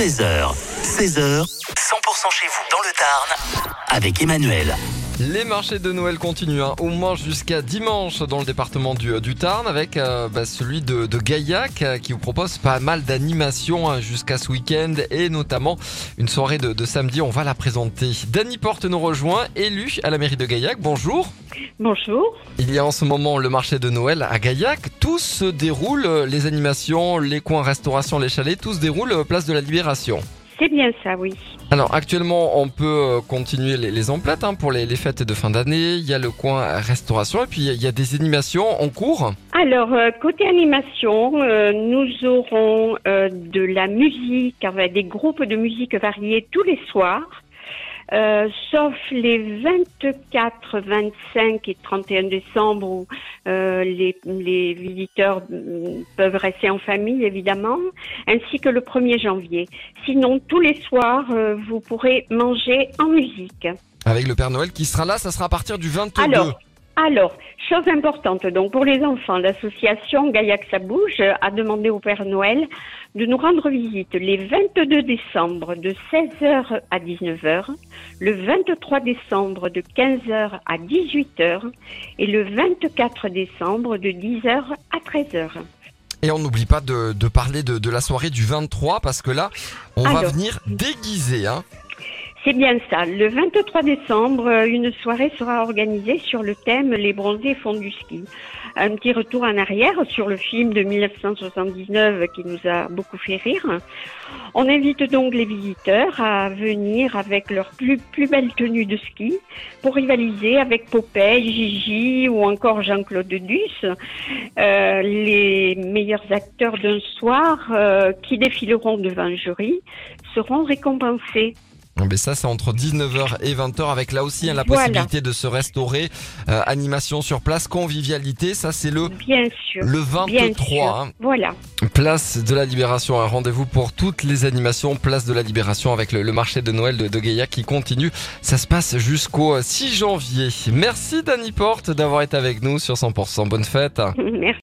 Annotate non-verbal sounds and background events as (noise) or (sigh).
13h, 16h, 100% chez vous dans le Tarn avec Emmanuel. Les marchés de Noël continuent hein, au moins jusqu'à dimanche dans le département du, du Tarn avec euh, bah, celui de, de Gaillac euh, qui vous propose pas mal d'animations hein, jusqu'à ce week-end et notamment une soirée de, de samedi. On va la présenter. Dany Porte nous rejoint, élu à la mairie de Gaillac. Bonjour. Bonjour. Il y a en ce moment le marché de Noël à Gaillac. Tout se déroule, euh, les animations, les coins restauration, les chalets, tout se déroule euh, place de la Libération. C'est bien ça, oui. Alors actuellement, on peut euh, continuer les, les emplettes hein, pour les, les fêtes de fin d'année. Il y a le coin restauration et puis il y a des animations en cours. Alors, euh, côté animation, euh, nous aurons euh, de la musique avec des groupes de musique variés tous les soirs. Euh, sauf les 24, 25 et 31 décembre où euh, les, les visiteurs mm, peuvent rester en famille évidemment, ainsi que le 1er janvier. Sinon, tous les soirs, euh, vous pourrez manger en musique. Avec le Père Noël qui sera là, ça sera à partir du 22. Alors, alors, chose importante, donc pour les enfants, l'association Gaillac ça bouge a demandé au Père Noël de nous rendre visite les 22 décembre de 16h à 19h, le 23 décembre de 15h à 18h et le 24 décembre de 10h à 13h. Et on n'oublie pas de, de parler de, de la soirée du 23 parce que là, on va venir déguiser. Hein. C'est bien ça. Le 23 décembre, euh, une soirée sera organisée sur le thème Les bronzés font du ski. Un petit retour en arrière sur le film de 1979 qui nous a beaucoup fait rire. On invite donc les visiteurs à venir avec leur plus, plus belle tenue de ski pour rivaliser avec Popeye, Gigi ou encore Jean-Claude Duss, euh, les meilleurs acteurs d'un soir euh, qui défileront devant un jury seront récompensés. Mais ça, c'est entre 19h et 20h avec là aussi hein, la Voilà. possibilité de se restaurer. Euh, animation sur place, convivialité, ça c'est le, Bien sûr. le Bien 23. sûr. hein. Voilà. Place de la Libération, un rendez-vous pour toutes les animations. Place de la Libération avec le, le marché de Noël de, de Gaillac qui continue. Ça se passe jusqu'au 6 janvier. Merci Dany Porte d'avoir été avec nous sur 100%. Bonne fête. (laughs) Merci.